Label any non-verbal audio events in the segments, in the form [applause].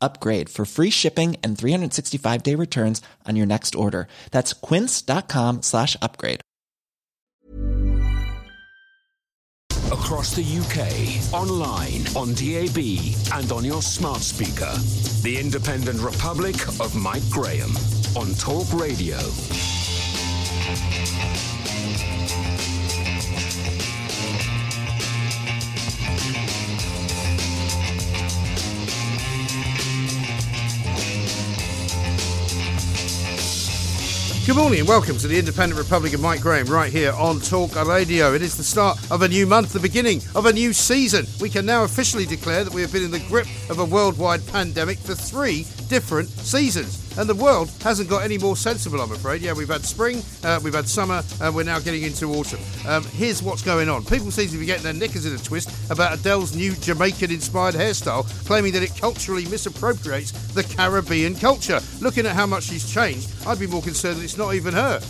upgrade for free shipping and 365 day returns on your next order. That's quince.com slash upgrade. Across the UK, online, on DAB, and on your smart speaker. The Independent Republic of Mike Graham on Talk Radio. Good morning and welcome to the Independent Republic of Mike Graham right here on Talk Radio. It is the start of a new month, the beginning of a new season. We can now officially declare that we have been in the grip of a worldwide pandemic for three different seasons. And the world hasn't got any more sensible, I'm afraid. Yeah, we've had spring, uh, we've had summer, and we're now getting into autumn. Um, here's what's going on. People seem to be getting their knickers in a twist about Adele's new Jamaican inspired hairstyle, claiming that it culturally misappropriates the Caribbean culture. Looking at how much she's changed, I'd be more concerned that it's not even her.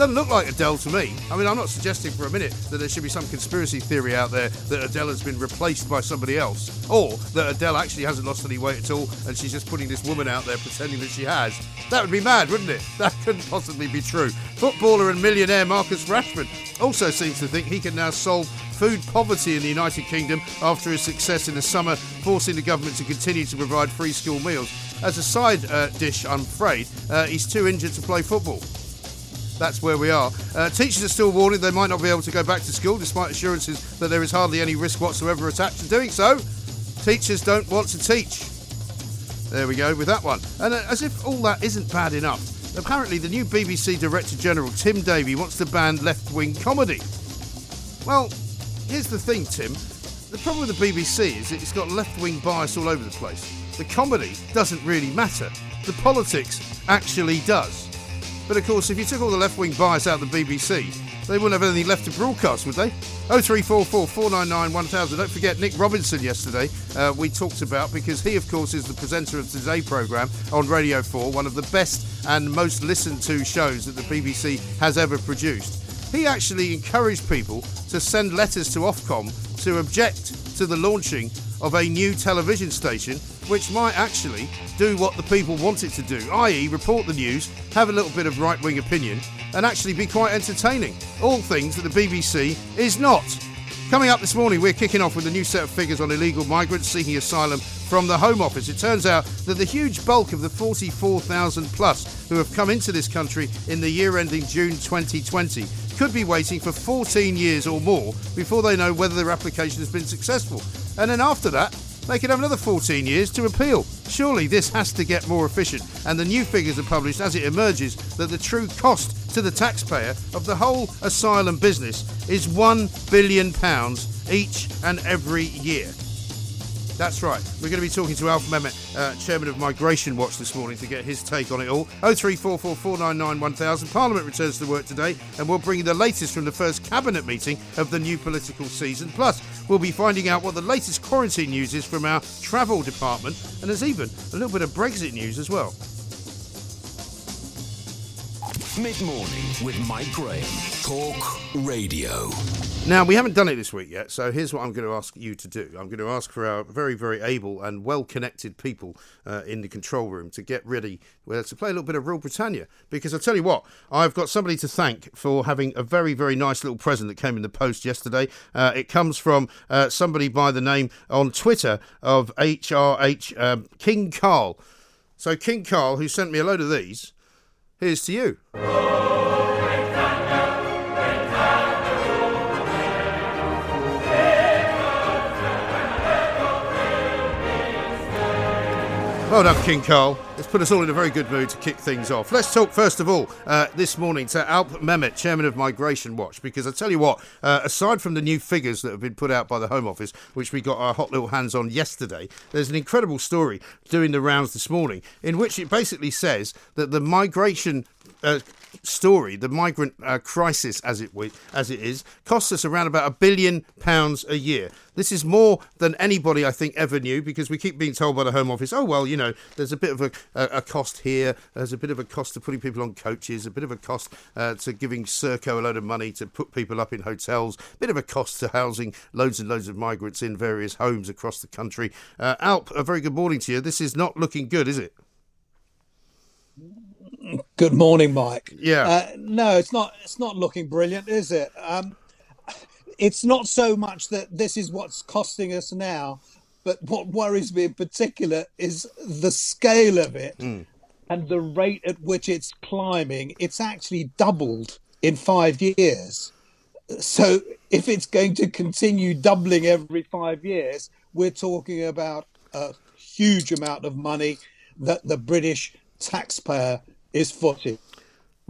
Doesn't look like Adele to me. I mean, I'm not suggesting for a minute that there should be some conspiracy theory out there that Adele has been replaced by somebody else, or that Adele actually hasn't lost any weight at all and she's just putting this woman out there pretending that she has. That would be mad, wouldn't it? [laughs] That couldn't possibly be true. Footballer and millionaire Marcus Rashford also seems to think he can now solve food poverty in the United Kingdom after his success in the summer, forcing the government to continue to provide free school meals. As a side uh, dish, I'm afraid, uh, he's too injured to play football that's where we are. Uh, teachers are still warning they might not be able to go back to school despite assurances that there is hardly any risk whatsoever attached to doing so. Teachers don't want to teach. There we go with that one. And uh, as if all that isn't bad enough, apparently the new BBC Director General, Tim Davie, wants to ban left wing comedy. Well, here's the thing, Tim. The problem with the BBC is it's got left wing bias all over the place. The comedy doesn't really matter, the politics actually does. But of course, if you took all the left wing bias out of the BBC, they wouldn't have anything left to broadcast, would they? 0344 499 1000. Don't forget Nick Robinson yesterday, uh, we talked about because he, of course, is the presenter of Today programme on Radio 4, one of the best and most listened to shows that the BBC has ever produced. He actually encouraged people to send letters to Ofcom to object to the launching of a new television station which might actually do what the people want it to do, i.e., report the news, have a little bit of right wing opinion, and actually be quite entertaining. All things that the BBC is not. Coming up this morning, we're kicking off with a new set of figures on illegal migrants seeking asylum from the Home Office. It turns out that the huge bulk of the 44,000 plus who have come into this country in the year ending June 2020 could be waiting for 14 years or more before they know whether their application has been successful. And then after that, they could have another 14 years to appeal. Surely this has to get more efficient, and the new figures are published as it emerges that the true cost to the taxpayer of the whole asylum business is £1 billion each and every year. That's right. We're going to be talking to Alp Mehmet, uh, chairman of Migration Watch, this morning to get his take on it all. 0344 499 1000. Parliament returns to work today, and we'll bring you the latest from the first cabinet meeting of the new political season. Plus, we'll be finding out what the latest quarantine news is from our travel department, and there's even a little bit of Brexit news as well. Mid morning with Mike Graham. Talk Radio. Now, we haven't done it this week yet, so here's what I'm going to ask you to do. I'm going to ask for our very, very able and well connected people uh, in the control room to get ready well, to play a little bit of Rule Britannia. Because I'll tell you what, I've got somebody to thank for having a very, very nice little present that came in the post yesterday. Uh, it comes from uh, somebody by the name on Twitter of HRH um, King Carl. So, King Carl, who sent me a load of these, here's to you. Well done, King Carl. It's put us all in a very good mood to kick things off. Let's talk, first of all, uh, this morning to Alp Mehmet, chairman of Migration Watch, because I tell you what, uh, aside from the new figures that have been put out by the Home Office, which we got our hot little hands on yesterday, there's an incredible story doing the rounds this morning in which it basically says that the migration uh, story, the migrant uh, crisis, as it as it is, costs us around about a billion pounds a year. This is more than anybody I think ever knew because we keep being told by the Home Office, oh well, you know, there's a bit of a, a, a cost here, there's a bit of a cost to putting people on coaches, a bit of a cost uh, to giving Serco a load of money to put people up in hotels, a bit of a cost to housing loads and loads of migrants in various homes across the country. Uh, Alp, a very good morning to you. This is not looking good, is it? Good morning, Mike. Yeah. Uh, no, it's not. It's not looking brilliant, is it? Um, it's not so much that this is what's costing us now, but what worries me in particular is the scale of it mm. and the rate at which it's climbing. It's actually doubled in five years. So if it's going to continue doubling every five years, we're talking about a huge amount of money that the British taxpayer is footy.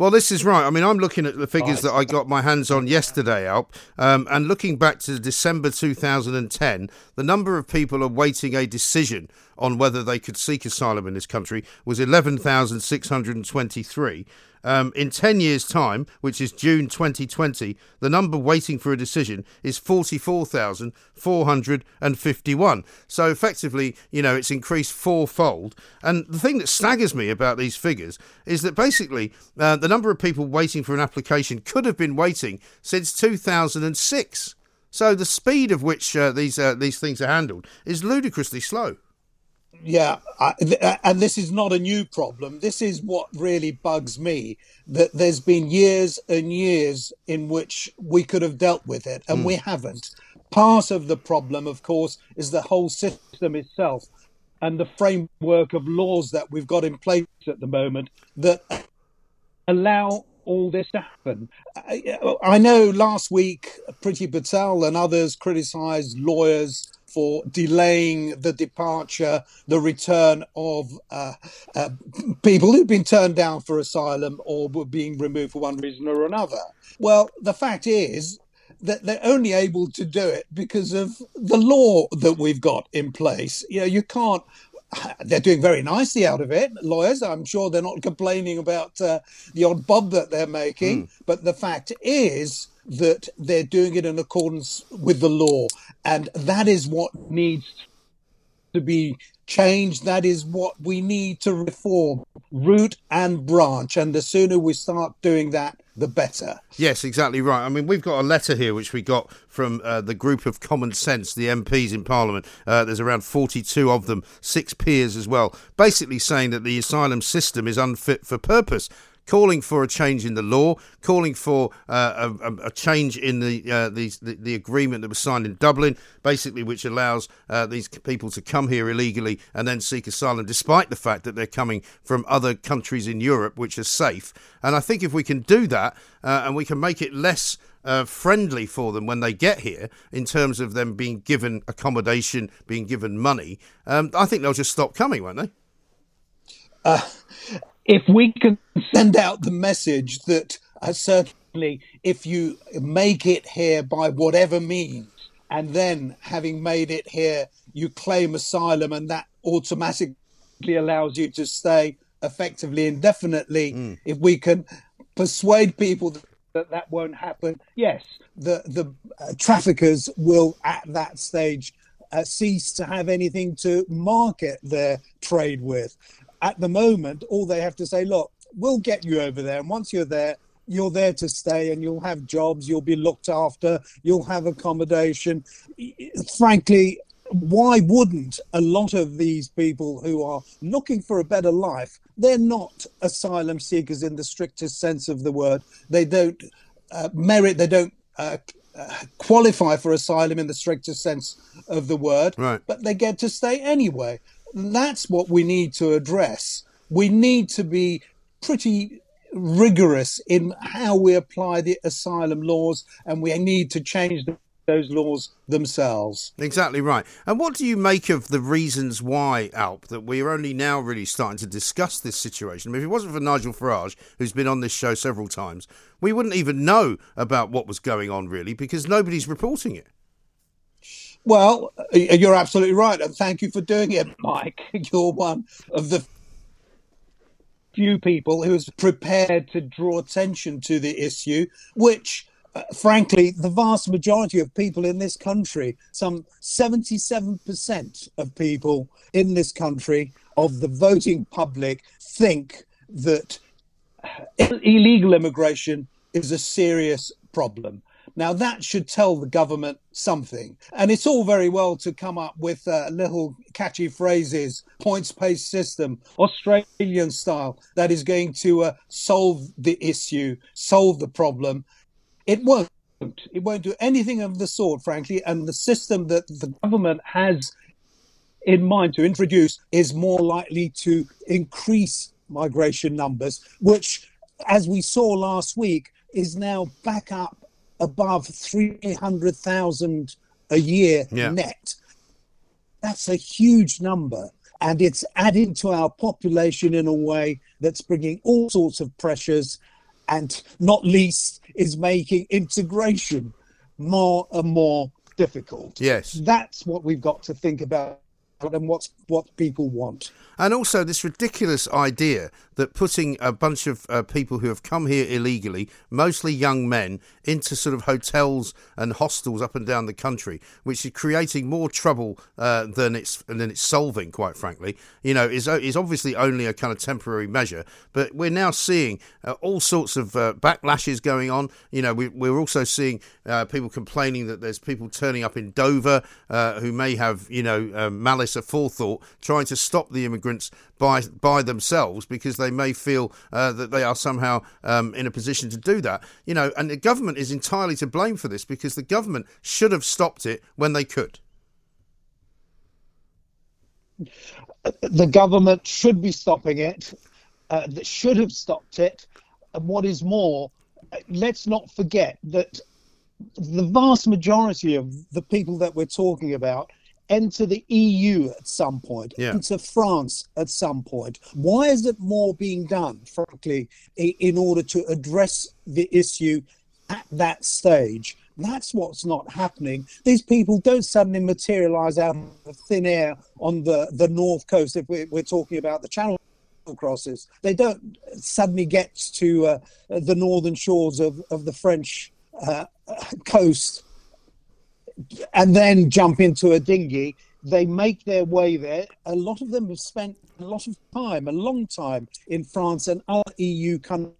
Well, this is right. I mean, I'm looking at the figures that I got my hands on yesterday, Alp, um, and looking back to December 2010, the number of people awaiting a decision on whether they could seek asylum in this country was 11,623. Um, in 10 years' time, which is June 2020, the number waiting for a decision is 44,451. So effectively, you know, it's increased fourfold. And the thing that staggers me about these figures is that basically uh, the number of people waiting for an application could have been waiting since 2006. So the speed of which uh, these uh, these things are handled is ludicrously slow yeah, I, th- and this is not a new problem. This is what really bugs me that there's been years and years in which we could have dealt with it and mm. we haven't. Part of the problem, of course, is the whole system itself and the framework of laws that we've got in place at the moment that allow all this to happen. I, I know last week Priti Patel and others criticised lawyers for delaying the departure, the return of uh, uh, people who've been turned down for asylum or were being removed for one reason or another. Well, the fact is that they're only able to do it because of the law that we've got in place. You know, you can't they're doing very nicely out of it. Lawyers, I'm sure they're not complaining about uh, the odd bob that they're making. Mm. But the fact is that they're doing it in accordance with the law. And that is what needs to be changed. That is what we need to reform, root and branch. And the sooner we start doing that, the better. Yes, exactly right. I mean, we've got a letter here which we got from uh, the group of Common Sense, the MPs in Parliament. Uh, there's around 42 of them, six peers as well, basically saying that the asylum system is unfit for purpose calling for a change in the law, calling for uh, a, a, change in the, uh, the, the agreement that was signed in Dublin, basically which allows uh, these people to come here illegally and then seek asylum, despite the fact that they're coming from other countries in Europe which are safe. And I think if we can do that uh, and we can make it less uh, friendly for them when they get here in terms of them being given accommodation, being given money, um, I think they'll just stop coming, won't they? Uh, if we can send out the message that uh, certainly if you make it here by whatever means, and then having made it here, you claim asylum, and that automatically allows you to stay effectively indefinitely. Mm. If we can persuade people that that won't happen, yes, the the uh, traffickers will at that stage uh, cease to have anything to market their trade with at the moment, all they have to say, look, we'll get you over there. And once you're there, you're there to stay and you'll have jobs, you'll be looked after, you'll have accommodation. Frankly, why wouldn't a lot of these people who are looking for a better life, they're not asylum seekers in the strictest sense of the word. They don't uh, merit, they don't uh, uh, qualify for asylum in the strictest sense of the word, right. but they get to stay anyway that's what we need to address. We need to be pretty rigorous in how we apply the asylum laws, and we need to change those laws themselves. Exactly right. And what do you make of the reasons why, Alp, that we're only now really starting to discuss this situation? I mean, if it wasn't for Nigel Farage, who's been on this show several times, we wouldn't even know about what was going on, really, because nobody's reporting it. Well, uh, uh, you're absolutely right. And thank you for doing it, [laughs] Mike. You're one of the few people who is prepared to draw attention to the issue, which uh, frankly, the vast majority of people in this country, some 77% of people in this country, of the voting public, think that uh, illegal immigration is a serious problem. Now, that should tell the government something. And it's all very well to come up with uh, little catchy phrases, points based system, Australian style, that is going to uh, solve the issue, solve the problem. It won't. It won't do anything of the sort, frankly. And the system that the government has in mind to introduce is more likely to increase migration numbers, which, as we saw last week, is now back up above 300,000 a year yeah. net. That's a huge number. And it's adding to our population in a way that's bringing all sorts of pressures and not least is making integration more and more difficult. Yes. That's what we've got to think about and what's what people want. And also this ridiculous idea that putting a bunch of uh, people who have come here illegally, mostly young men, into sort of hotels and hostels up and down the country, which is creating more trouble uh, than it's than it's solving. Quite frankly, you know, is is obviously only a kind of temporary measure. But we're now seeing uh, all sorts of uh, backlashes going on. You know, we, we're also seeing uh, people complaining that there's people turning up in Dover uh, who may have you know malice aforethought, trying to stop the immigrants by by themselves because they may feel uh, that they are somehow um, in a position to do that. You know, and the government is entirely to blame for this because the government should have stopped it when they could. The government should be stopping it. Uh, that should have stopped it. And what is more, let's not forget that the vast majority of the people that we're talking about enter the EU at some point, yeah. enter France at some point. Why is it more being done, frankly, in order to address the issue at that stage? That's what's not happening. These people don't suddenly materialize out of thin air on the, the north coast if we're, we're talking about the Channel crosses. They don't suddenly get to uh, the northern shores of, of the French uh, coast and then jump into a dinghy. They make their way there. A lot of them have spent a lot of time, a long time in France and other EU countries.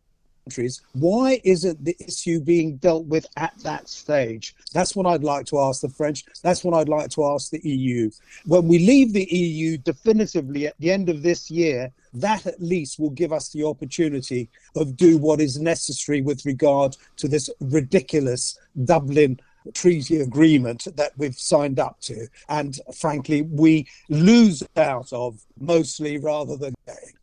Why isn't the issue being dealt with at that stage? That's what I'd like to ask the French. That's what I'd like to ask the EU. When we leave the EU definitively at the end of this year, that at least will give us the opportunity of do what is necessary with regard to this ridiculous Dublin treaty agreement that we've signed up to. And frankly, we lose out of mostly rather than gain.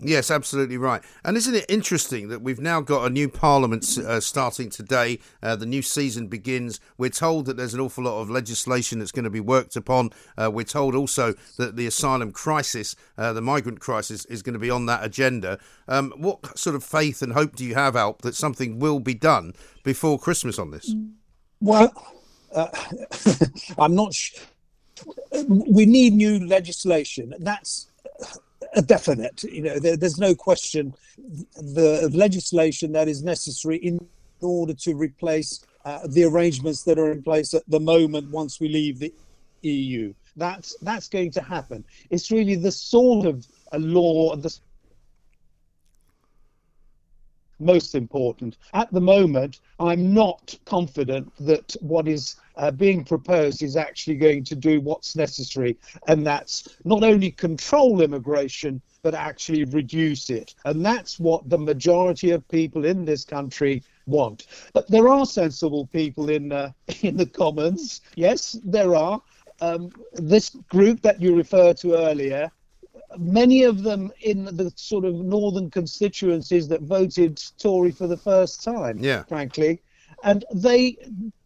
Yes, absolutely right. And isn't it interesting that we've now got a new parliament uh, starting today? Uh, the new season begins. We're told that there's an awful lot of legislation that's going to be worked upon. Uh, we're told also that the asylum crisis, uh, the migrant crisis, is going to be on that agenda. Um, what sort of faith and hope do you have, Alp, that something will be done before Christmas on this? Well, uh, [laughs] I'm not. Sh- we need new legislation. That's a definite. You know, there, there's no question the legislation that is necessary in order to replace uh, the arrangements that are in place at the moment once we leave the EU. That's that's going to happen. It's really the sort of a law, and the most important. At the moment, I'm not confident that what is uh, being proposed is actually going to do what's necessary, and that's not only control immigration, but actually reduce it. And that's what the majority of people in this country want. But there are sensible people in uh, [laughs] in the Commons. Yes, there are. Um, this group that you referred to earlier many of them in the sort of northern constituencies that voted Tory for the first time. Yeah. frankly, and they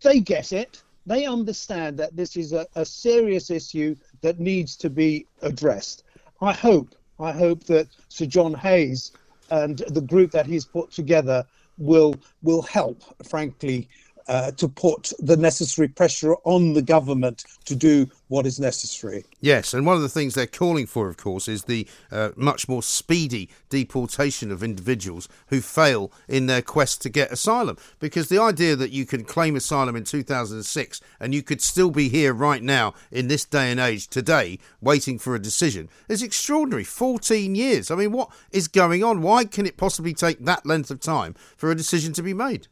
they get it. They understand that this is a, a serious issue that needs to be addressed. I hope I hope that Sir John Hayes and the group that he's put together will will help, frankly, uh, to put the necessary pressure on the government to do what is necessary. Yes, and one of the things they're calling for, of course, is the uh, much more speedy deportation of individuals who fail in their quest to get asylum. Because the idea that you can claim asylum in 2006 and you could still be here right now in this day and age today waiting for a decision is extraordinary. 14 years. I mean, what is going on? Why can it possibly take that length of time for a decision to be made?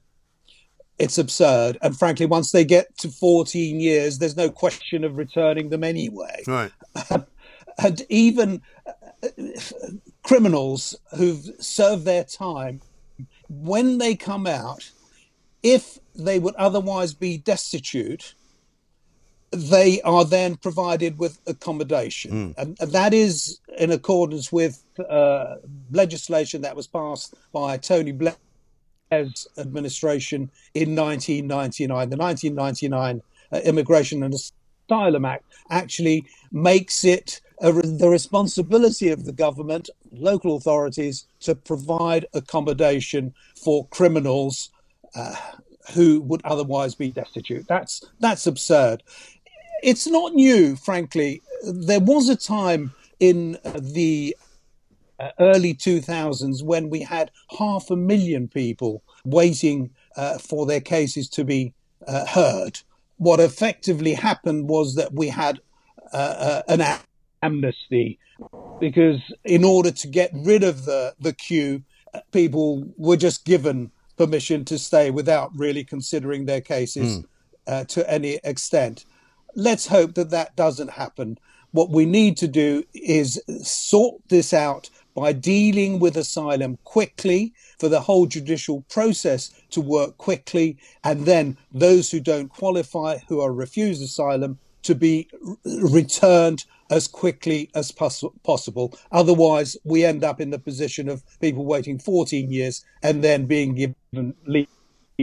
It's absurd. And frankly, once they get to 14 years, there's no question of returning them anyway. Right. [laughs] and even uh, criminals who've served their time, when they come out, if they would otherwise be destitute, they are then provided with accommodation. Mm. And, and, that is in accordance with uh, legislation that was passed by Tony Blair Blair's administration in 1999. The 1999 uh, Immigration and Asylum Act actually makes it a, the responsibility of the government, local authorities, to provide accommodation for criminals uh, who would otherwise be destitute. That's that's absurd. It's not new, frankly. There was a time in the uh, early 2000s when we had half a million people waiting uh, for their cases to be uh, heard. What effectively happened was that we had uh, uh, an amnesty because in order to get rid of the, the queue, uh, people were just given permission to stay without really considering their cases mm. to any extent. Let's hope that that doesn't happen. What we need to do is sort this out by dealing with asylum quickly, for the whole judicial process to work quickly, and then those who don't qualify, who are refused asylum, to be returned as quickly as poss- possible. Otherwise, we end up in the position of people waiting 14 years and then being given leave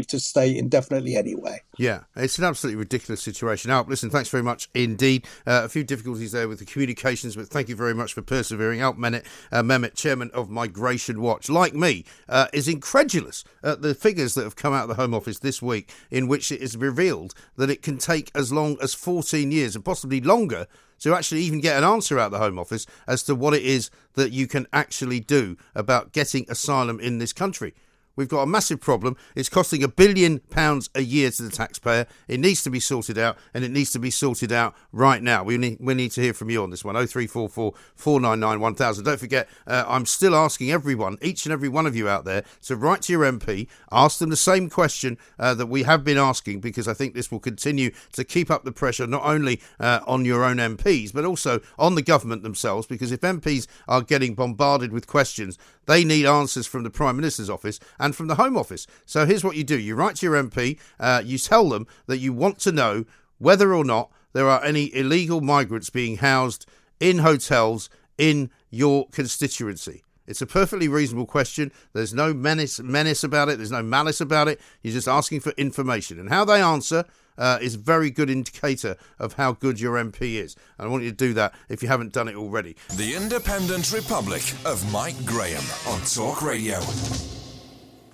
to stay indefinitely anyway. Yeah, it's an absolutely ridiculous situation. Now, listen, thanks very much indeed. Uh, a few difficulties there with the communications, but thank you very much for persevering. Alp Mehmet, uh, Mehmet, chairman of Migration Watch, like me, uh, is incredulous at the figures that have come out of the Home Office this week, in which it is revealed that it can take as long as 14 years and possibly longer to actually even get an answer out of the Home Office as to what it is that you can actually do about getting asylum in this country. We've got a massive problem. It's costing a billion pounds a year to the taxpayer. It needs to be sorted out, and it needs to be sorted out right now. We need we need to hear from you on this one. Oh three four four four nine nine one thousand. Don't forget, uh, I'm still asking everyone, each and every one of you out there, to write to your MP, ask them the same question uh, that we have been asking, because I think this will continue to keep up the pressure not only uh, on your own MPs but also on the government themselves. Because if MPs are getting bombarded with questions, they need answers from the Prime Minister's office and from the Home Office. So here's what you do you write to your MP, uh, you tell them that you want to know whether or not there are any illegal migrants being housed in hotels in your constituency. It's a perfectly reasonable question. There's no menace, menace about it. There's no malice about it. You're just asking for information. And how they answer uh, is a very good indicator of how good your MP is. And I want you to do that if you haven't done it already. The Independent Republic of Mike Graham on Talk Radio.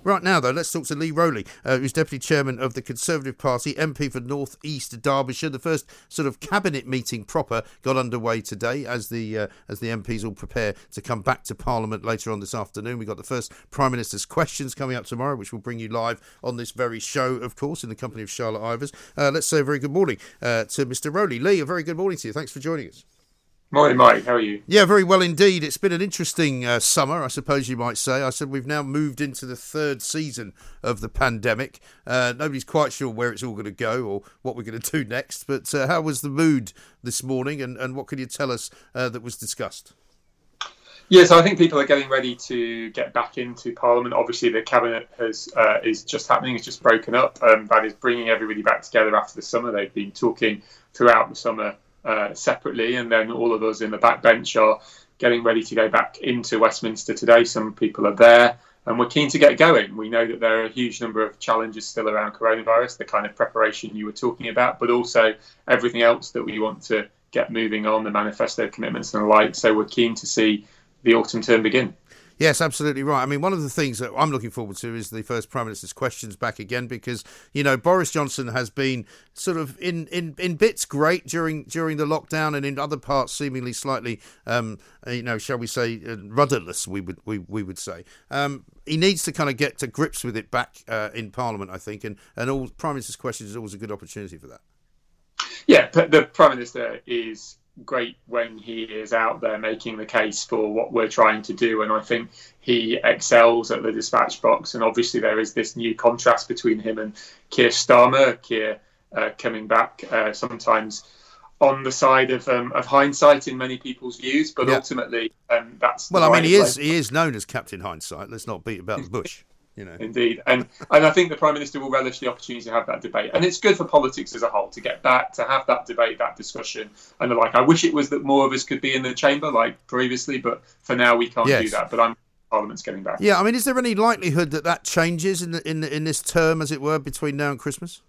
Right now, though, let's talk to Lee Rowley, uh, who's Deputy Chairman of the Conservative Party, MP for North East Derbyshire. The first sort of cabinet meeting proper got underway today as the uh, as the MPs all prepare to come back to Parliament later on this afternoon. We've got the first Prime Minister's questions coming up tomorrow, which will bring you live on this very show, of course, in the company of Charlotte Ivers. Uh, let's say a very good morning uh, to Mr. Rowley. Lee, a very good morning to you. Thanks for joining us. Morning, Mike. How are you? Yeah, very well indeed. It's been an interesting uh, summer, I suppose you might say. I said we've now moved into the third season of the pandemic. Uh, nobody's quite sure where it's all going to go or what we're going [laughs] to do next. But uh, how was the mood this morning, and, and what can you tell us uh, that was discussed? Yeah, so I think people are getting ready to get back into Parliament. Obviously, the cabinet has uh, is just happening; it's just broken up. Um, that is bringing everybody back together after the summer. They've been talking throughout the summer uh, separately, and then all of us in the backbench are getting ready to go back into Westminster today. Some people are there and we're keen to get going. We know that there are a huge number of challenges still around coronavirus, the kind of preparation you were talking about, but also everything else that we want to get moving on, the manifesto commitments and the like. So we're keen to see the autumn term begin. Yes, absolutely right. I mean, one of the things that I'm looking forward to is the first Prime Minister's questions back again because you know Boris Johnson has been sort of in, in, in bits great during during the lockdown and in other parts seemingly slightly um, you know shall we say uh, rudderless we would we, we would say um, he needs to kind of get to grips with it back uh, in Parliament I think and and all Prime Minister's questions is always a good opportunity for that. Yeah, the Prime Minister is great when he is out there making the case for what we're trying to do. And I think he excels at the dispatch box. And obviously, there is this new contrast between him and Keir Starmer. Keir uh, coming back uh, sometimes on the side of um, of hindsight in many people's views, but yeah. ultimately, um, that's well. I mean, he is he is known as Captain Hindsight. Let's not beat about the bush. You know. Indeed, and and I think the prime minister will relish the opportunity to have that debate, and it's good for politics as a whole to get back to have that debate, that discussion, and the like. I wish it was that more of us could be in the chamber like previously, but for now we can't yes. do that. But I'm Parliament's getting back. Yeah, I mean, is there any likelihood that that changes in the, in the, in this term, as it were, between now and Christmas?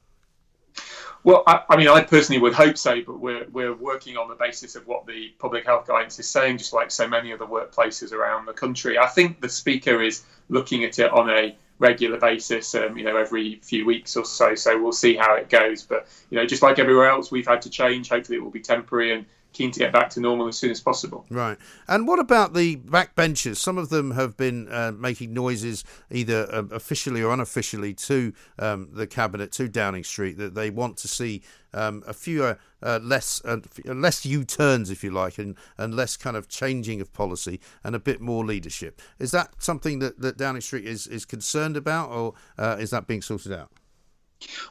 Well, I, I, mean, I personally would hope so, but we're we're working on the basis of what the public health guidance is saying, just like so many other workplaces around the country. I think the speaker is looking at it on a regular basis, um, you know, every few weeks or so. So we'll see how it goes. But you know, just like everywhere else, we've had to change. Hopefully, it will be temporary and keen to get back to normal as soon as possible. Right. And what about the backbenchers? Some of them have been uh, making noises, either uh, officially or unofficially, to um, the cabinet, to Downing Street, that they want to see um, a few uh, uh less uh, less U-turns, if you like, and, and less kind of changing of policy and a bit more leadership. Is that something that, that Downing Street is, is concerned about, or uh, is that being sorted out?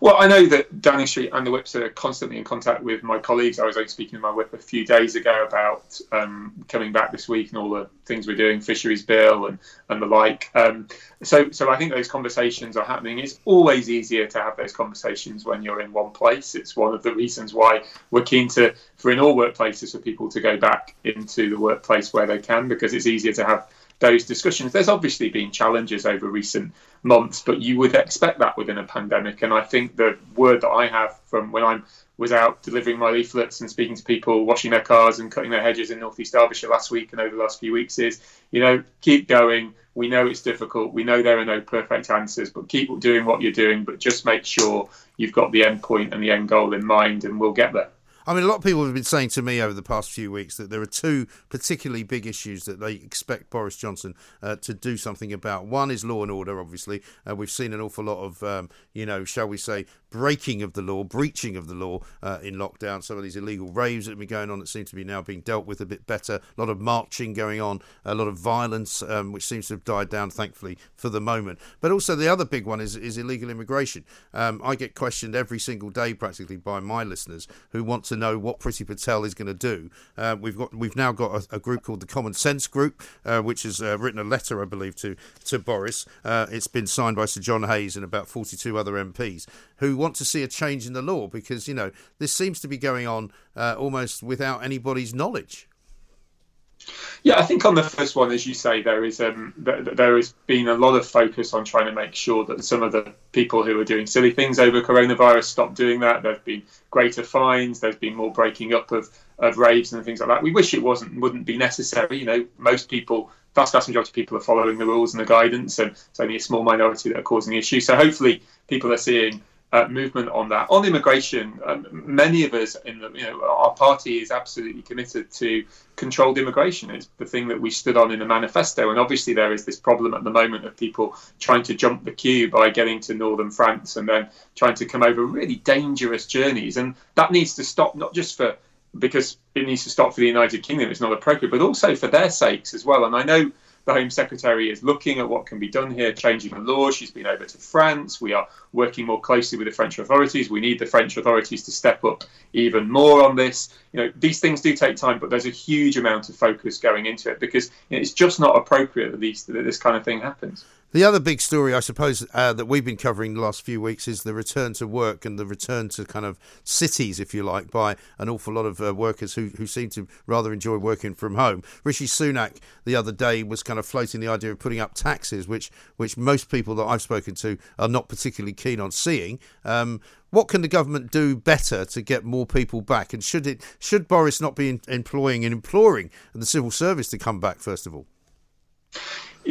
Well, I know that Downing Street and the Whips are constantly in contact with my colleagues. I was only speaking to my Whip a few days ago about um, coming back this week and all the things we're doing, fisheries bill and, and the like. Um, so, so I think those conversations are happening. It's always easier to have those conversations when you're in one place. It's one of the reasons why we're keen to, for in all workplaces, for people to go back into the workplace where they can, because it's easier to have those discussions. There's obviously been challenges over recent months, but you would expect that within a pandemic. And I think the word that I have from when I was out delivering my leaflets and speaking to people washing their cars and cutting their hedges in northeast Derbyshire last week and over the last few weeks is, you know, keep going. We know it's difficult. We know there are no perfect answers, but keep doing what you're doing. But just make sure you've got the end point and the end goal in mind, and we'll get there. I mean, a lot of people have been saying to me over the past few weeks that there are two particularly big issues that they expect Boris Johnson uh, to do something about. One is law and order, obviously. Uh, we've seen an awful lot of, um, you know, shall we say, breaking of the law, breaching of the law uh, in lockdown. Some of these illegal raves that have been going on that seem to be now being dealt with a bit better. A lot of marching going on, a lot of violence, um, which seems to have died down, thankfully, for the moment. But also the other big one is, is illegal immigration. Um, I get questioned every single day, practically, by my listeners who want to know what Priti Patel is going to do. Uh, we've got we've now got a, a, group called the Common Sense Group, uh, which has uh, written a letter, I believe, to to Boris. Uh, it's been signed by Sir John Hayes and about 42 other MPs who want to see a change in the law because you know this seems to be going on uh, almost without anybody's knowledge. Yeah, I think on the first one, as you say, there is um, there has been a lot of focus on trying to make sure that some of the people who are doing silly things over coronavirus stop doing that. There've been greater fines. There's been more breaking up of, of raves and things like that. We wish it wasn't wouldn't be necessary. You know, most people, vast vast majority of people are following the rules and the guidance, and it's only a small minority that are causing the issue. So hopefully, people are seeing uh, movement on that. On immigration, um, many of us in the, you know, our party is absolutely committed to controlled immigration. It's the thing that we stood on in the manifesto. And obviously, there is this problem at the moment of people trying to jump the queue by getting to northern France and then trying to come over really dangerous journeys. And that needs to stop, not just for because it needs to stop for the United Kingdom, it's not appropriate, but also for their sakes as well. And I know the Home Secretary is looking at what can be done here, changing the law. She's been over to France. We are working more closely with the French authorities. We need the French authorities to step up even more on this. You know, these things do take time, but there's a huge amount of focus going into it because you know, it's just not appropriate that, these, that this kind of thing happens. The other big story, I suppose, uh, that we've been covering the last few weeks is the return to work and the return to kind of cities, if you like, by an awful lot of uh, workers who, who seem to rather enjoy working from home. Rishi Sunak the other day was kind of floating the idea of putting up taxes, which which most people that I've spoken to are not particularly keen on seeing. Um, what can the government do better to get more people back? And should it should Boris not be in, employing and imploring the civil service to come back first of all?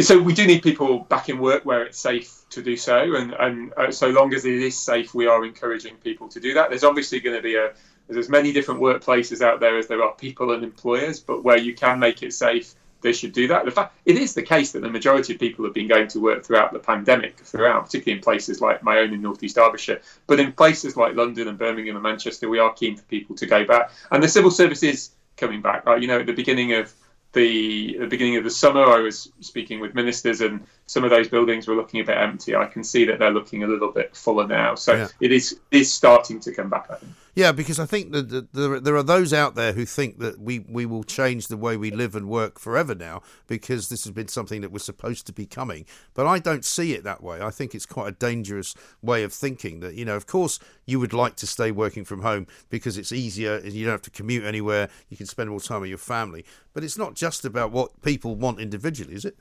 So we do need people back in work where it's safe to do so, and and uh, so long as it is safe, we are encouraging people to do that. There's obviously going to be a there's as many different workplaces out there as there are people and employers, but where you can make it safe, they should do that. In fact, it is the case that the majority of people have been going to work throughout the pandemic, throughout, particularly in places like my own in North East Derbyshire. But in places like London and Birmingham and Manchester, we are keen for people to go back. And the civil service is coming back. Right? You know, at the beginning of the, the beginning of the summer, I was speaking with ministers, and some of those buildings were looking a bit empty. I can see that they're looking a little bit fuller now. So yeah. it is is starting to come back. I think. Yeah, because I think that the, the, there are those out there who think that we, we will change the way we live and work forever now because this has been something that was supposed to be coming. But I don't see it that way. I think it's quite a dangerous way of thinking that, you know, of course you would like to stay working from home because it's easier and you don't have to commute anywhere, you can spend more time with your family. But it's not just about what people want individually, is it?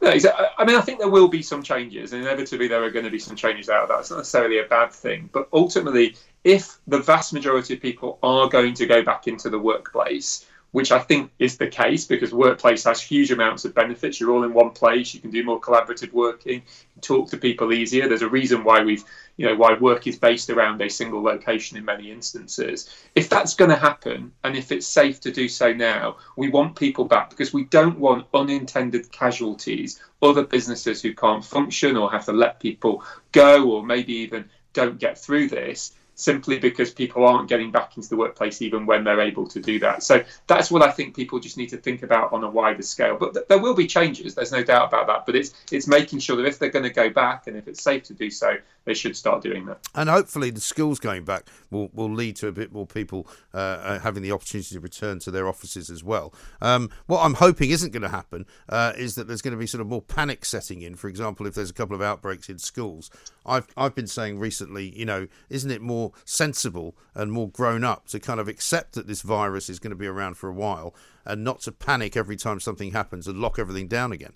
No, I mean, I think there will be some changes, and inevitably there are going to be some changes out of that. It's not necessarily a bad thing, but ultimately, if the vast majority of people are going to go back into the workplace, which I think is the case because workplace has huge amounts of benefits. You're all in one place. You can do more collaborative working. talk to people easier. There's a reason why we've, you know, why work is based around a single location in many instances. If that's going to happen, and if it's safe to do so now, we want people back because we don't want unintended casualties, other businesses who can't function or have to let people go, or maybe even don't get through this simply because people aren't getting back into the workplace even when they're able to do that. So that's what I think people just need to think about on a wider scale. But th- there will be changes. There's no doubt about that. But it's it's making sure that if they're going to go back and if it's safe to do so, they should start doing that. And hopefully, the schools going back will, will lead to a bit more people uh, uh, having the opportunity to return to their offices as well. Um, what I'm hoping isn't going to happen uh, is that there's going to be sort of more panic setting in. For example, if there's a couple of outbreaks in schools, I've I've been saying recently, you know, isn't it more sensible and more grown up to kind of accept that this virus is going to be around for a while and not to panic every time something happens and lock everything down again?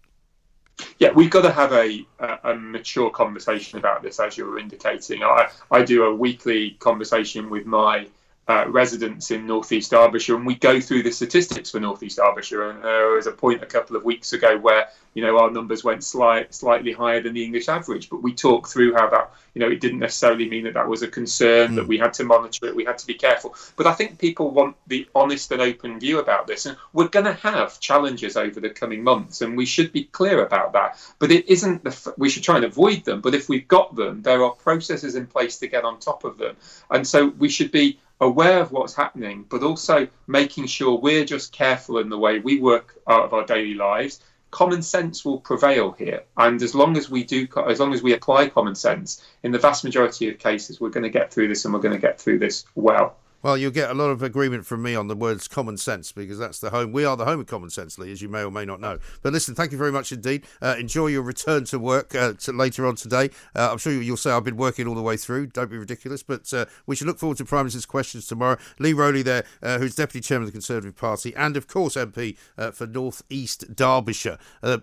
Yeah, we've got to have a, a, a, mature conversation about this, as you were indicating. I, I do a weekly conversation with my uh, residents in northeast Derbyshire, and we go through the statistics for northeast Derbyshire. And there was a point a couple of weeks ago where you know our numbers went slight, slightly higher than the English average, but we talked through how that you know it didn't necessarily mean that that was a concern mm. that we had to monitor it, we had to be careful. But I think people want the honest and open view about this, and we're going to have challenges over the coming months, and we should be clear about that. But it isn't the we should try and avoid them. But if we've got them, there are processes in place to get on top of them, and so we should be aware of what's happening, but also making sure we're just careful in the way we work out of our daily lives. Common sense will prevail here, and as long as we do, as long as we apply common sense, in the vast majority of cases, we're going to get through this, and we're going to get through this well. Well, you'll get a lot of agreement from me on the words common sense because that's the home. We are the home of common sense, Lee, as you may or may not know. But listen, thank you very much indeed. Uh, enjoy your return to work uh, to later on today. Uh, I'm sure you'll say I've been working all the way through. Don't be ridiculous. But uh, we should look forward to Prime Minister's questions tomorrow. Lee Rowley there, uh, who's Deputy Chairman of the Conservative Party and, of course, MP uh, for North East Derbyshire.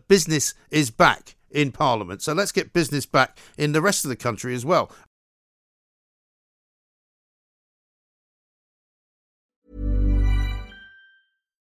business is back in Parliament. So let's get business back in the rest of the country as well.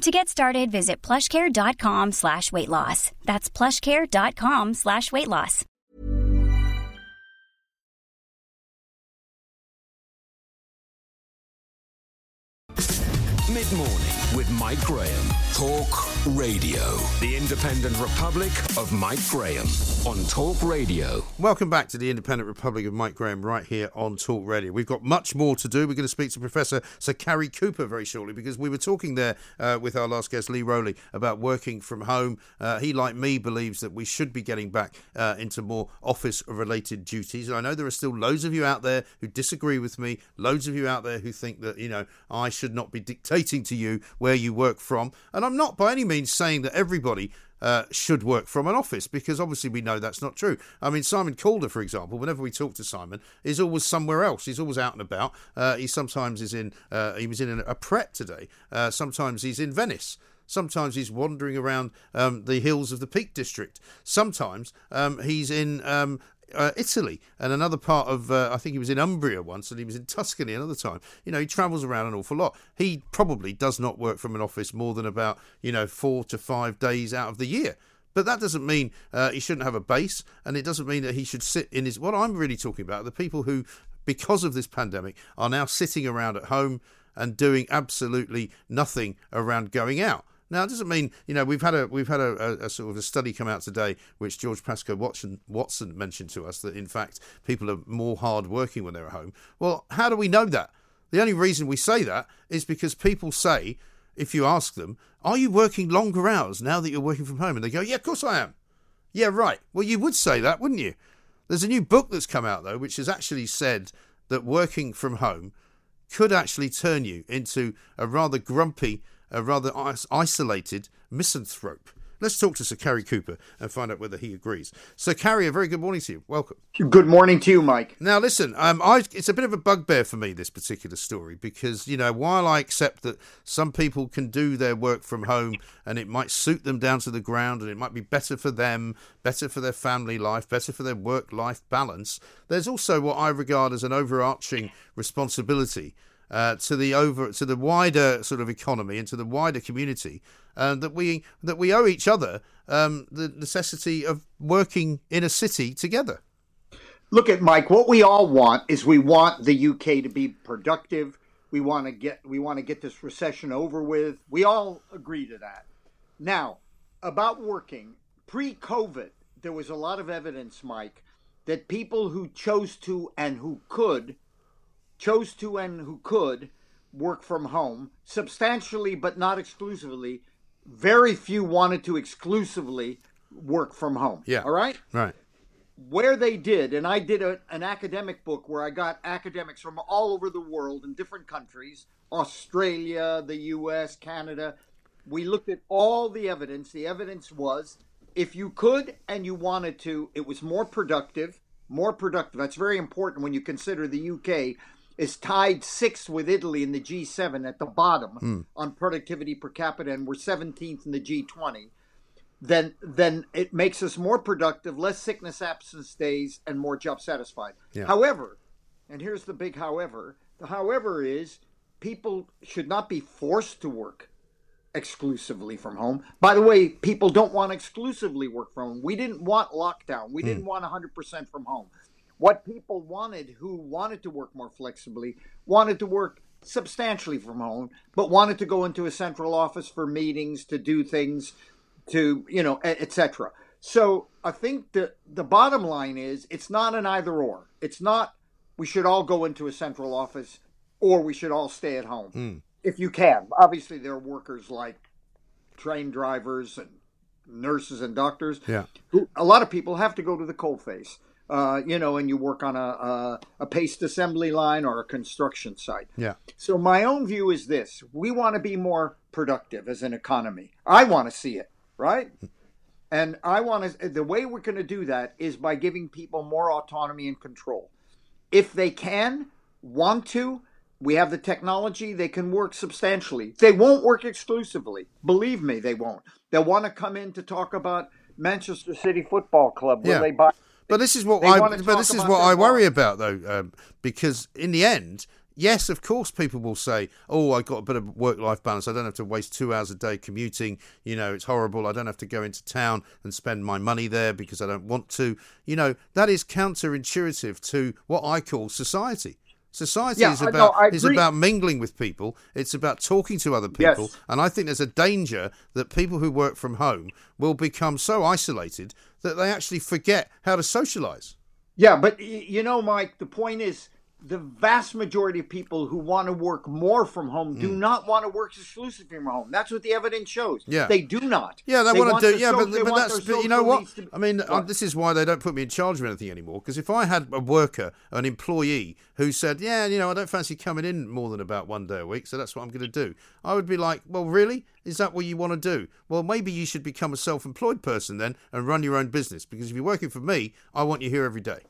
To get started, visit plushcare.com slash weight loss. That's plushcare.com slash weight loss. Mid morning with Mike Graham. Talk Radio. The Independent Republic of Mike Graham on Talk Radio. Welcome back to the Independent Republic of Mike Graham right here on Talk Radio. We've got much more to do. We're going to speak to Professor Sir Cary Cooper very shortly because we were talking there uh, with our last guest, Lee Rowley, about working from home. Uh, he, like me, believes that we should be getting back uh, into more office related duties. And I know there are still loads of you out there who disagree with me, loads of you out there who think that, you know, I should not be dictating to you where you work from. And I'm not by any means saying that everybody uh, should work from an office because obviously we know that's not true. I mean, Simon Calder, for example, whenever we talk to Simon, is always somewhere else. He's always out and about. Uh, he sometimes is in. Uh, he was in a prep today. Uh, sometimes he's in Venice. Sometimes he's wandering around um, the hills of the Peak District. Sometimes um, he's in um, uh, Italy and another part of, uh, I think he was in Umbria once and he was in Tuscany another time. You know, he travels around an awful lot. He probably does not work from an office more than about, you know, four to five days out of the year. But that doesn't mean uh, he shouldn't have a base, and it doesn't mean that he should sit in his. What I'm really talking about are the people who, because of this pandemic, are now sitting around at home and doing absolutely nothing around going out. Now, it doesn't mean you know we've had a we've had a, a, a, sort of a study come out today, which George Pascoe Watson, Watson mentioned to us that in fact people are more hard working when they're at home. Well, how do we know that? The only reason we say that is because people say, if you ask them, "Are you working longer hours now that you're working from home?" and they go, "Yeah, of course I am." Yeah, right. Well, you would say that, wouldn't you? There's a new book that's come out though, which has actually said that working from home could actually turn you into a rather grumpy a rather isolated misanthrope. Let's talk to Sir Cary Cooper and find out whether he agrees. Sir Cary, a very good morning to you. Welcome. Good morning to you, Mike. Now, listen, um, it's a bit of a bugbear for me, this particular story, because, you know, while I accept that some people can do their work from home and it might suit them down to the ground and it might be better for them, better for their family life, better for their work life balance, there's also what I regard as an overarching responsibility uh, to the over to the wider sort of economy and to the wider community uh, that we that we owe each other um, the necessity of working in a city together. Look at Mike. What we all want is we want the UK to be productive. We want to get we want to get this recession over with. We all agree to that. Now, about working pre-COVID, there was a lot of evidence, Mike, that people who chose to and who could chose to and who could work from home substantially, but not exclusively. Very few wanted to exclusively work from home. Yeah. All right? Right. Where they did, and I did a, an academic book where I got academics from all over the world in different countries Australia, the US, Canada. We looked at all the evidence. The evidence was if you could and you wanted to, it was more productive. More productive. That's very important when you consider the UK is tied sixth with Italy in the G7 at the bottom mm. on productivity per capita, and we're 17th in the G20, then then it makes us more productive, less sickness absence days, and more job satisfied. Yeah. However, and here's the big however, the however is people should not be forced to work exclusively from home. By the way, people don't want exclusively work from home. We didn't want lockdown. We mm. didn't want 100% from home what people wanted who wanted to work more flexibly wanted to work substantially from home but wanted to go into a central office for meetings to do things to you know etc so i think the the bottom line is it's not an either or. It's not we should all go into a central office or we should all stay at home. Mm. if you can. Obviously there are workers like train drivers and nurses and doctors. Yeah. Who a lot of people have to go to the coal face uh, you know, and you work on a, a, a paste assembly line or a construction site. Yeah. So my own view is this: we want to be more productive as an economy. I want to see it, right? And I want to. The way we're going to do that is by giving people more autonomy and control. If they can, want to, we have the technology. They can work substantially. They won't work exclusively. Believe me, they won't. They'll want to come in to talk about Manchester City Football Club, where yeah. they buy But this is what They I. But this is what I worry about, though, um, because in the end, yes, of course, people will say, "Oh, I got a bit of work-life balance. I don't have to waste two hours a day commuting. You know, it's horrible. I don't have to go into town and spend my money there because I don't want to." You know, that is counterintuitive to what I call society. Society Yeah, is I- no, about is about mingling with people. It's about talking to other people, Yes. and I think there's a danger that people who work from home will become so isolated that they actually forget how to socialize. Yeah, but you know, Mike, the point is the vast majority of people who want to work more from home do not want to work exclusively from home. That's what the evidence shows. Mm. Yeah. They do not. Yeah, they, want to do. Yeah, so- but, but that's. But you know what? be- I mean, uh, What? this is why they don't put me in charge of anything anymore. Because if I had a worker, an employee, who said, "Yeah, you know, I don't fancy coming in more than about one day a week, so that's what I'm going to do," I would be like, "Well, really? Is that what you want to do? Well, maybe you should become a self-employed person then and run your own business. Because if you're working for me, I want you here every day."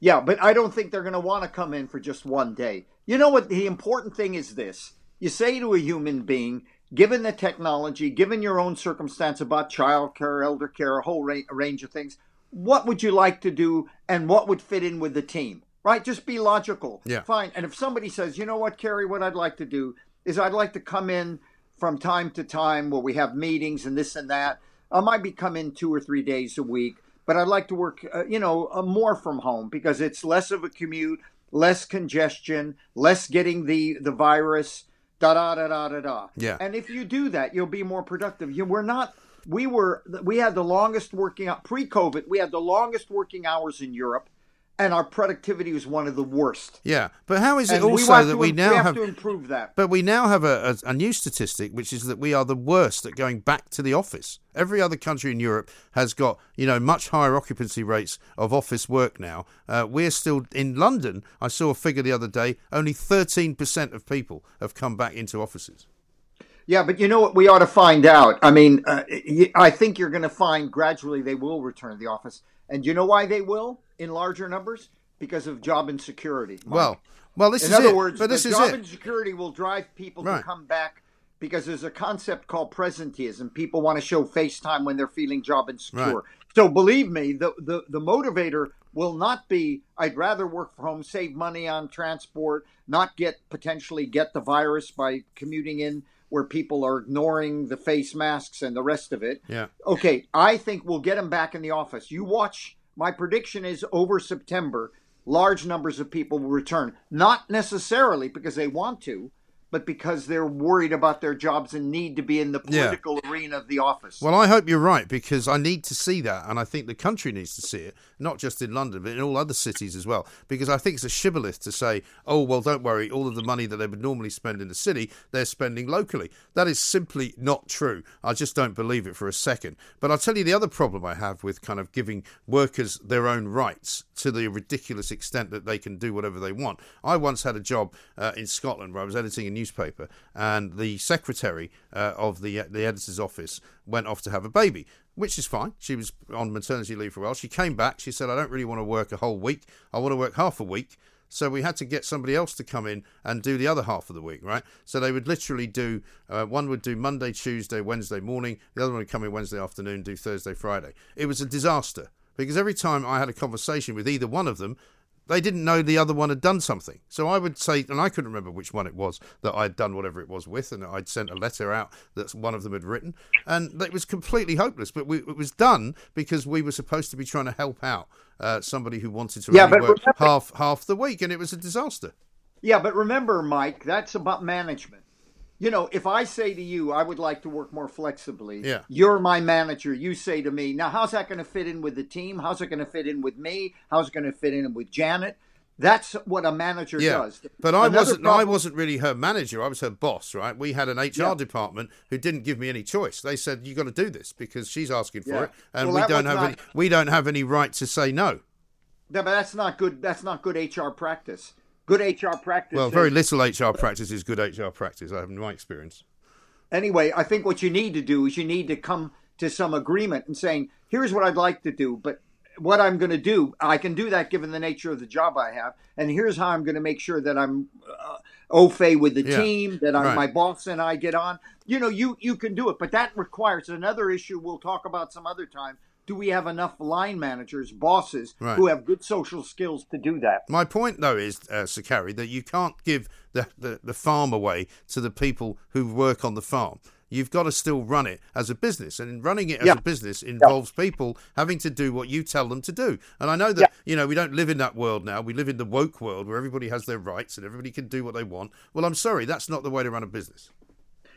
Yeah, but I don't think they're going to want to come in for just one day. You know what? The important thing is this you say to a human being, given the technology, given your own circumstance about childcare, elder care, a whole ra- range of things, what would you like to do and what would fit in with the team? Right? Just be logical. Yeah. Fine. And if somebody says, you know what, Cary, what I'd like to do is I'd like to come in from time to time where we have meetings and this and that. I might be come in two or three days a week, but I'd like to work, uh, you know, uh, more from home because it's less of a commute, less congestion, less getting the the virus. Da da da da da da. Yeah. And if you do that, you'll be more productive. You we're not. We were. We had the longest working out pre-COVID. We had the longest working hours in Europe, and our productivity was one of the worst. Yeah, but how is it And we also have that to, we now we have, have to improve that. But we now have a, a, a new statistic, which is that we are the worst at going back to the office. Every other country in Europe has got, you know, much higher occupancy rates of office work now. Uh, we're still in London. I saw a figure the other day. Only 13% of people have come back into offices. Yeah, but you know what? We ought to find out. I mean, uh, I think you're going to find gradually they will return to the office, and you know why they will in larger numbers? Because of job insecurity. Mike. Well, well, this in is other it. words, but this is job it. insecurity will drive people Right. to come back because there's a concept called presenteeism. People want to show FaceTime when they're feeling job insecure. Right. So believe me, the, the the motivator will not be I'd rather work from home, save money on transport, not get potentially get the virus by commuting in where people are ignoring the face masks and the rest of it. Yeah. Okay, I think we'll get them back in the office. You watch. My prediction is over September, large numbers of people will return. Not necessarily because they want to, but because they're worried about their jobs and need to be in the Yeah. political arena of the office. Well, I hope you're right because I need to see that, and I think the country needs to see it, not just in London, but in all other cities as well. Because I think it's a shibboleth to say, "Oh, well, don't worry, all of the money that they would normally spend in the city, they're spending locally." That is simply not true. I just don't believe it for a second. But I'll tell you the other problem I have with kind of giving workers their own rights to the ridiculous extent that they can do whatever they want. I once had a job uh, in Scotland where I was editing a newspaper, and the secretary uh, of the the editor's office went off to have a baby, which is fine. She was on maternity leave for a while. She came back. She said, "I don't really want to work a whole week. I want to work half a week." So we had to get somebody else to come in and do the other half of the week, right? So they would literally do uh, one would do Monday, Tuesday, Wednesday morning. The other one would come in Wednesday afternoon, do Thursday, Friday. It was a disaster because every time I had a conversation with either one of them, they didn't know the other one had done something. So I would say, and I couldn't remember which one it was that I'd done whatever it was with, and I'd sent a letter out that one of them had written, and it was completely hopeless. But we, it was done because we were supposed to be trying to help out uh, somebody who wanted to Yeah, only work remember- half half the week, and it was a disaster. Yeah, but remember, Mike, that's about management. You know, if I say to you, I would like to work more flexibly, Yeah. you're my manager. You say to me, now, how's that going to fit in with the team? How's it going to fit in with me? How's it going to fit in with Janet? That's what a manager Yeah, does. but I Another wasn't. I wasn't really her manager. I was her boss, right? We had an HR Yeah. department who didn't give me any choice. They said you got to do this because she's asking for Yeah. it, and Well, we don't have not- any. We don't have any right to say no. Yeah, but that's not good. That's not good HR practice. Good HR practice. Well, very little HR practice is good HR practice. I have my experience. anyway, I think what you need to do is you need to come to some agreement and saying, here's what I'd like to do, but what I'm going to do, I can do that given the nature of the job I have, and here's how I'm going to make sure that I'm uh, au fait with the Yeah. team, that I'm, Right. my boss and I get on. You know, you you can do it, but that requires another issue we'll talk about some other time. Do we have enough line managers, bosses, Right. who have good social skills to do that? My point, though, is, uh, Sir Cary, that you can't give the, the, the farm away to the people who work on the farm. You've got to still run it as a business, and running it as Yeah. a business involves people having to do what you tell them to do. And I know that you know we don't live in that world now. We live in the woke world where everybody has their rights and everybody can do what they want. Well, I'm sorry, that's not the way to run a business.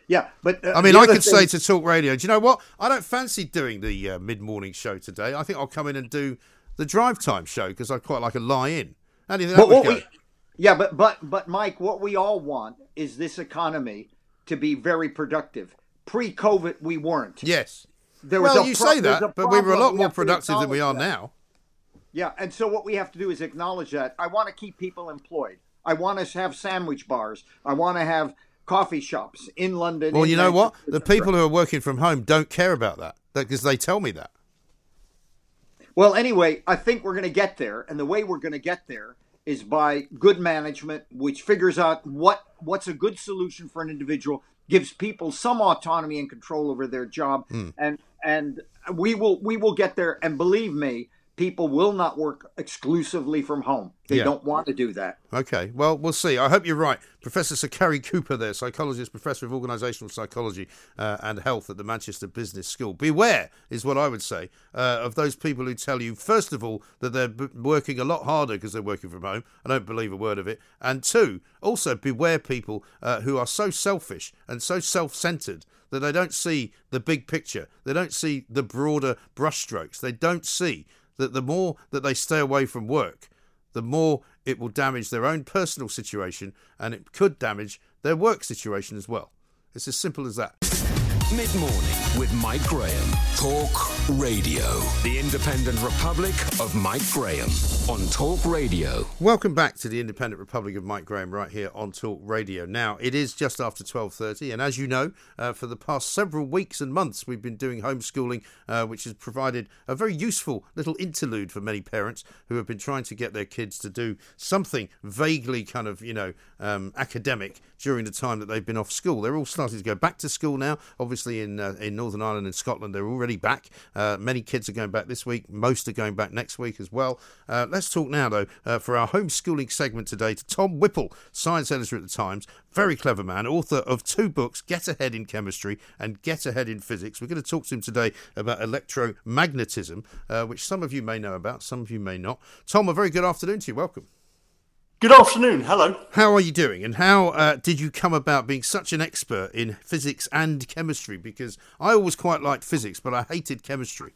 Yeah, but uh, I mean, I could say to Talk Radio, do you know what? I don't fancy doing the uh, mid-morning show today. I think I'll come in and do the drive time show because I quite like a lie-in. How do you think that would go? we, yeah, but but but Mike, what we all want is this economy to be very productive. Pre-COVID, we weren't. Yes. There was well, you pro- say that, but we were a lot We more productive than we are that. now. Yeah, and so what we have to do is acknowledge that. I want to keep people employed. I want us to have sandwich bars. I want to have coffee shops in London. Well, in you know what? The people who are working from home don't care about that because they tell me that. Well, anyway, I think we're going to get there, and the way we're going to get there is by good management, which figures out what what's a good solution for an individual, gives people some autonomy and control over their job, hmm. and and we will we will get there. And believe me, people will not work exclusively from home. They Yeah. don't want to do that. Okay, well, we'll see. I hope you're right. Professor Sir Cary Cooper, there, psychologist, professor of organisational psychology uh, and health at the Manchester Business School. Beware, is what I would say, uh, of those people who tell you, first of all, that they're b- working a lot harder because they're working from home. I don't believe a word of it. And two, also beware people uh, who are so selfish and so self centred that they don't see the big picture. They don't see the broader brushstrokes. They don't see that the more that they stay away from work, the more it will damage their own personal situation and it could damage their work situation as well. It's as simple as that. Mid morning with Mike Graham. Talk Radio. The Independent Republic of Mike Graham on Talk Radio. Welcome back to the Independent Republic of Mike Graham right here on Talk Radio. Now, it is just after 12.30 and as you know, uh, for the past several weeks and months we've been doing homeschooling uh, which has provided a very useful little interlude for many parents who have been trying to get their kids to do something vaguely kind of, you know, um, academic during the time that they've been off school. They're all starting to go back to school now. Obviously in, uh, in Northern Ireland and Scotland they're already back. Uh, many kids are going back this week. Most are going back next week as well. Uh, let's talk now, though, uh, for our homeschooling segment today to Tom Whipple, science editor at the Times. Very clever man, author of two books, Get Ahead in Chemistry and Get Ahead in Physics. We're going to talk to him today about electromagnetism, uh, which some of you may know about, some of you may not. Tom, a very good afternoon to you. Welcome. Good afternoon. Hello. How are you doing, and how uh, did you come about being such an expert in physics and chemistry? Because I always quite liked physics, but I hated chemistry.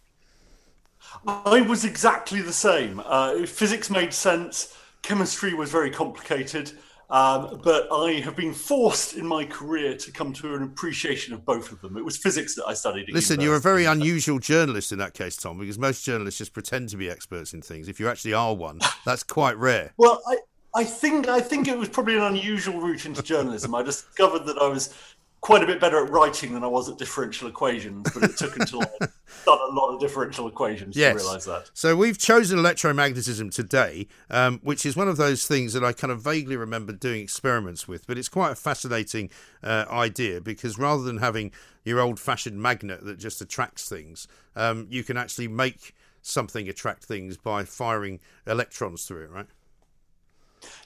I was exactly the same. Uh, physics made sense. Chemistry was very complicated. Um, but I have been forced in my career to come to an appreciation of both of them. It was physics that I studied. Listen, you're a very [laughs] unusual journalist in that case, Tom, because most journalists just pretend to be experts in things. If you actually are one, [laughs] that's quite rare. Well, I, I think I think it was probably an unusual route into journalism. I discovered that I was quite a bit better at writing than I was at differential equations, but it took until I'd done a lot of differential equations Yes. to realise that. So we've chosen electromagnetism today, um, which is one of those things that I kind of vaguely remember doing experiments with. But it's quite a fascinating uh, idea because rather than having your old-fashioned magnet that just attracts things, um, you can actually make something attract things by firing electrons through it, right?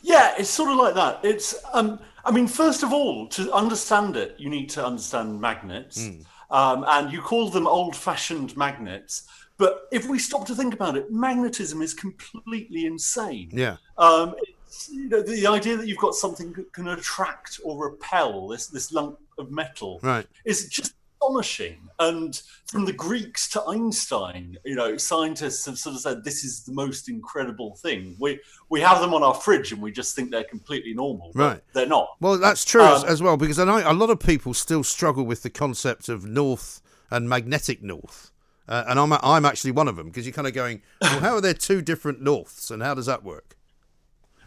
Yeah, it's sort of like that. It's, um, I mean, first of all, to understand it, you need to understand magnets, um, and you call them old-fashioned magnets. But if we stop to think about it, magnetism is completely insane. Yeah. Um, it's, you know, the idea that you've got something that can attract or repel this this lump of metal Right. is just astonishing. And from the Greeks to Einstein, you know, scientists have sort of said this is the most incredible thing. We we have them on our fridge and we just think they're completely normal. Right. They're not. Well, that's true as, Um, as well because I know a lot of people still struggle with the concept of north and magnetic north. Uh, and I'm, I'm actually one of them because you're kind of going, well, how are there two different norths and how does that work?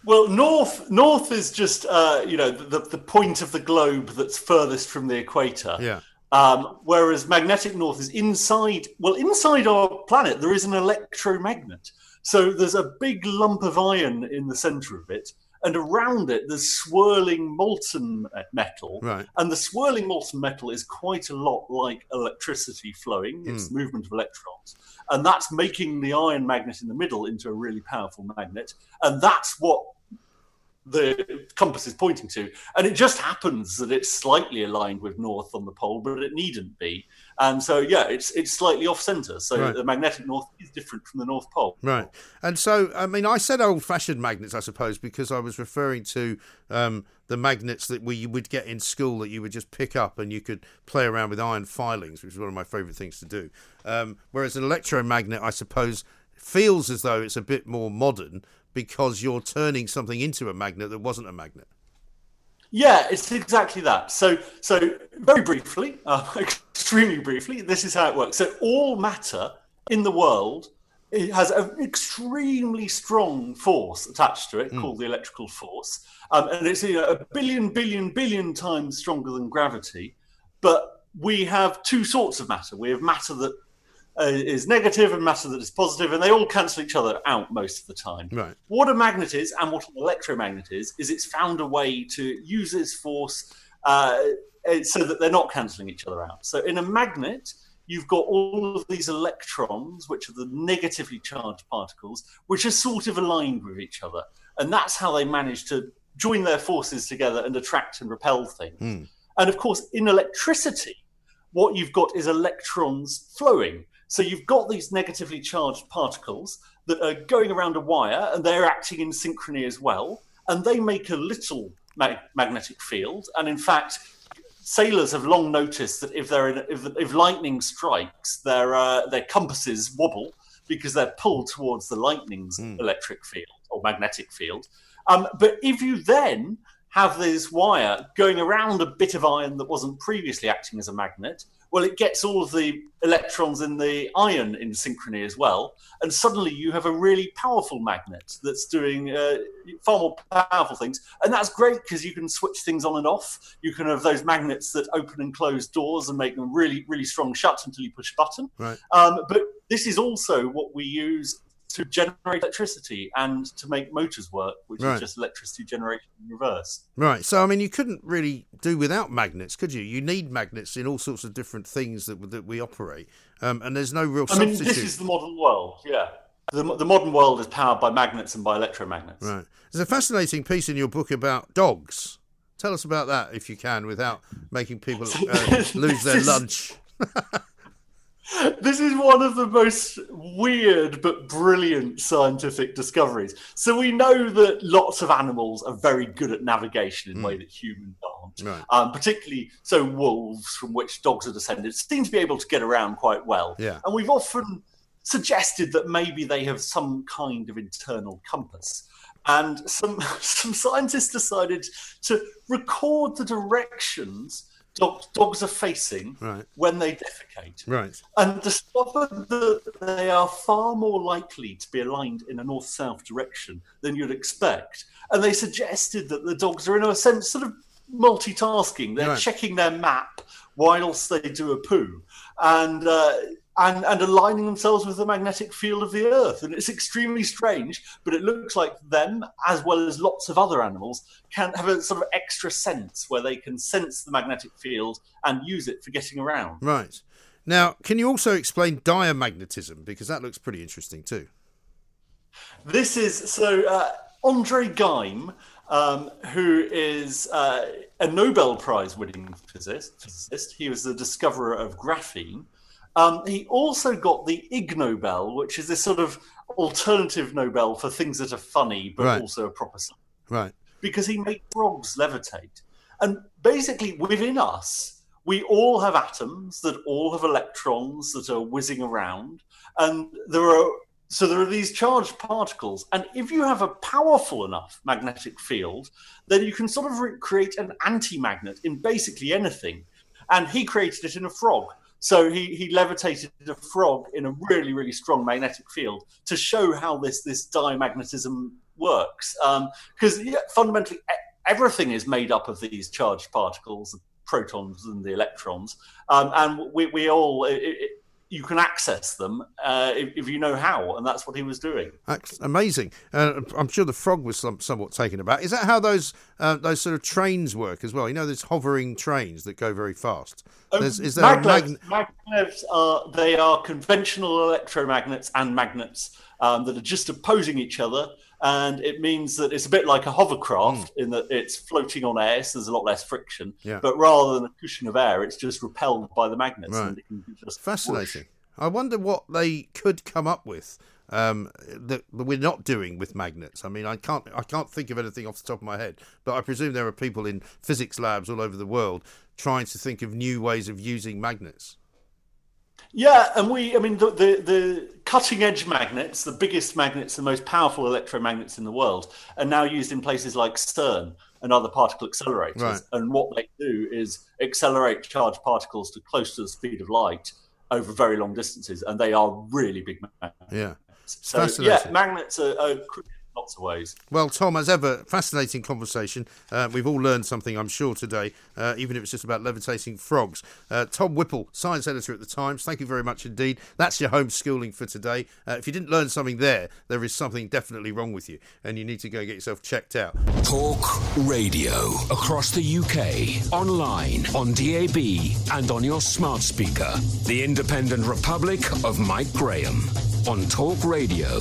Well, north north is just uh, you know the the point of the globe that's furthest from the equator. Yeah. Um, whereas magnetic north is inside. Well, inside our planet there is an electromagnet. So there's a big lump of iron in the center of it, and around it there's swirling molten metal. Right. And the swirling molten metal is quite a lot like electricity flowing. It's Mm. the movement of electrons. And that's making the iron magnet in the middle into a really powerful magnet. And that's what the compass is pointing to. And it just happens that it's slightly aligned with north on the pole, but it needn't be. And so, yeah, it's it's slightly off center. So Right. the magnetic north is different from the North Pole. Right. And so, I mean, I said old fashioned magnets, I suppose, because I was referring to um, the magnets that we would get in school that you would just pick up and you could play around with iron filings, which is one of my favourite things to do. Um, whereas an electromagnet, I suppose, feels as though it's a bit more modern because you're turning something into a magnet that wasn't a magnet. Yeah, it's exactly that. So, so very briefly, uh, [laughs] extremely briefly, this is how it works. So, all matter in the world it has an extremely strong force attached to it called the electrical force, um, and it's you know, a billion, billion, billion times stronger than gravity. But we have two sorts of matter. We have matter that uh, is negative and matter that is positive, and they all cancel each other out most of the time. Right. What a magnet is and what an electromagnet is, is it's found a way to use its force uh, uh, so that they're not cancelling each other out. So in a magnet, you've got all of these electrons, which are the negatively charged particles, which are sort of aligned with each other. And that's how they manage to join their forces together and attract and repel things. And of course, in electricity, what you've got is electrons flowing. So you've got these negatively charged particles that are going around a wire and they're acting in synchrony as well. And they make a little mag- magnetic field. And in fact, sailors have long noticed that if they're in, if, if lightning strikes, their uh, their compasses wobble because they're pulled towards the lightning's electric field or magnetic field. Um, but if you then have this wire going around a bit of iron that wasn't previously acting as a magnet, well, it gets all of the electrons in the iron in synchrony as well, and suddenly you have a really powerful magnet that's doing uh, far more powerful things, and that's great because you can switch things on and off. You can have those magnets that open and close doors and make them really, really strong shut until you push a button. Right. Um, but this is also what we use to generate electricity and to make motors work, which Right. is just electricity generation in reverse. Right. So, I mean, you couldn't really do without magnets, could you? You need magnets in all sorts of different things that, that we operate. Um, and there's no real I mean, this is the modern world, yeah. The, the modern world is powered by magnets and by electromagnets. Right. There's a fascinating piece in your book about dogs. Tell us about that, if you can, without making people uh, [laughs] lose their lunch. [laughs] This is one of the most weird but brilliant scientific discoveries. So we know that lots of animals are very good at navigation in a way that humans aren't. Right. Um, particularly, so wolves, from which dogs are descended, seem to be able to get around quite well. Yeah. And we've often suggested that maybe they have some kind of internal compass. And some [laughs] some scientists decided to record the directions dog, dogs are facing Right. when they defecate Right. and discovered that they are far more likely to be aligned in a north south direction than you'd expect. And they suggested that the dogs are, in a sense, sort of multitasking. They're Right. checking their map whilst they do a poo and, uh, and, and aligning themselves with the magnetic field of the earth. And it's extremely strange, but it looks like them, as well as lots of other animals, can have a sort of extra sense where they can sense the magnetic field and use it for getting around. Right. Now, can you also explain diamagnetism? Because that looks pretty interesting too. This is so uh, Andre Geim, um, who is uh, a Nobel Prize winning physicist, physicist. He was the discoverer of graphene. Um, he also got the Ig Nobel, which is this sort of alternative Nobel for things that are funny but Right. also a proper science Right. because he made frogs levitate. And basically, within us, we all have atoms that all have electrons that are whizzing around, and there are so there are these charged particles. And if you have a powerful enough magnetic field, then you can sort of re- create an anti-magnet in basically anything. And he created it in a frog. So he, he levitated a frog in a really, really strong magnetic field to show how this this diamagnetism works. Because yeah, fundamentally, everything is made up of these charged particles, the protons and the electrons, um, and we, we all. It, you can access them uh, if, if, you know how, and that's what he was doing. That's amazing. Uh, I'm sure the frog was some, somewhat taken aback. Is that how those uh, those sort of trains work as well? You know, there's hovering trains that go very fast. Um, is there magnets, mag- magnets are they are conventional electromagnets and magnets um, that are just opposing each other and it means that it's a bit like a hovercraft mm. in that it's floating on air, so there's a lot less friction. Yeah. But rather than a cushion of air, it's just repelled by the magnets. Right. Fascinating. Whoosh. I wonder what they could come up with um, that, that, we're not doing with magnets. I mean, I can't I can't think of anything off the top of my head, but I presume there are people in physics labs all over the world trying to think of new ways of using magnets. Yeah, and we, I mean, the, the, the, cutting edge magnets, the biggest magnets, the most powerful electromagnets in the world, are now used in places like CERN and other particle accelerators. Right. And what they do is accelerate charged particles to close to the speed of light over very long distances, and they are really big magnets. Yeah. So, yeah, magnets are, are lots of ways. Well, Tom, as ever, fascinating conversation. Uh, we've all learned something, I'm sure, today, uh, even if it's just about levitating frogs. Uh, Tom Whipple, science editor at the Times, thank you very much indeed. That's your homeschooling for today. Uh, if you didn't learn something there, there is something definitely wrong with you, and you need to go get yourself checked out. Talk radio across the UK, online, on DAB, and on your smart speaker. The Independent Republic of Mike Graham on Talk Radio.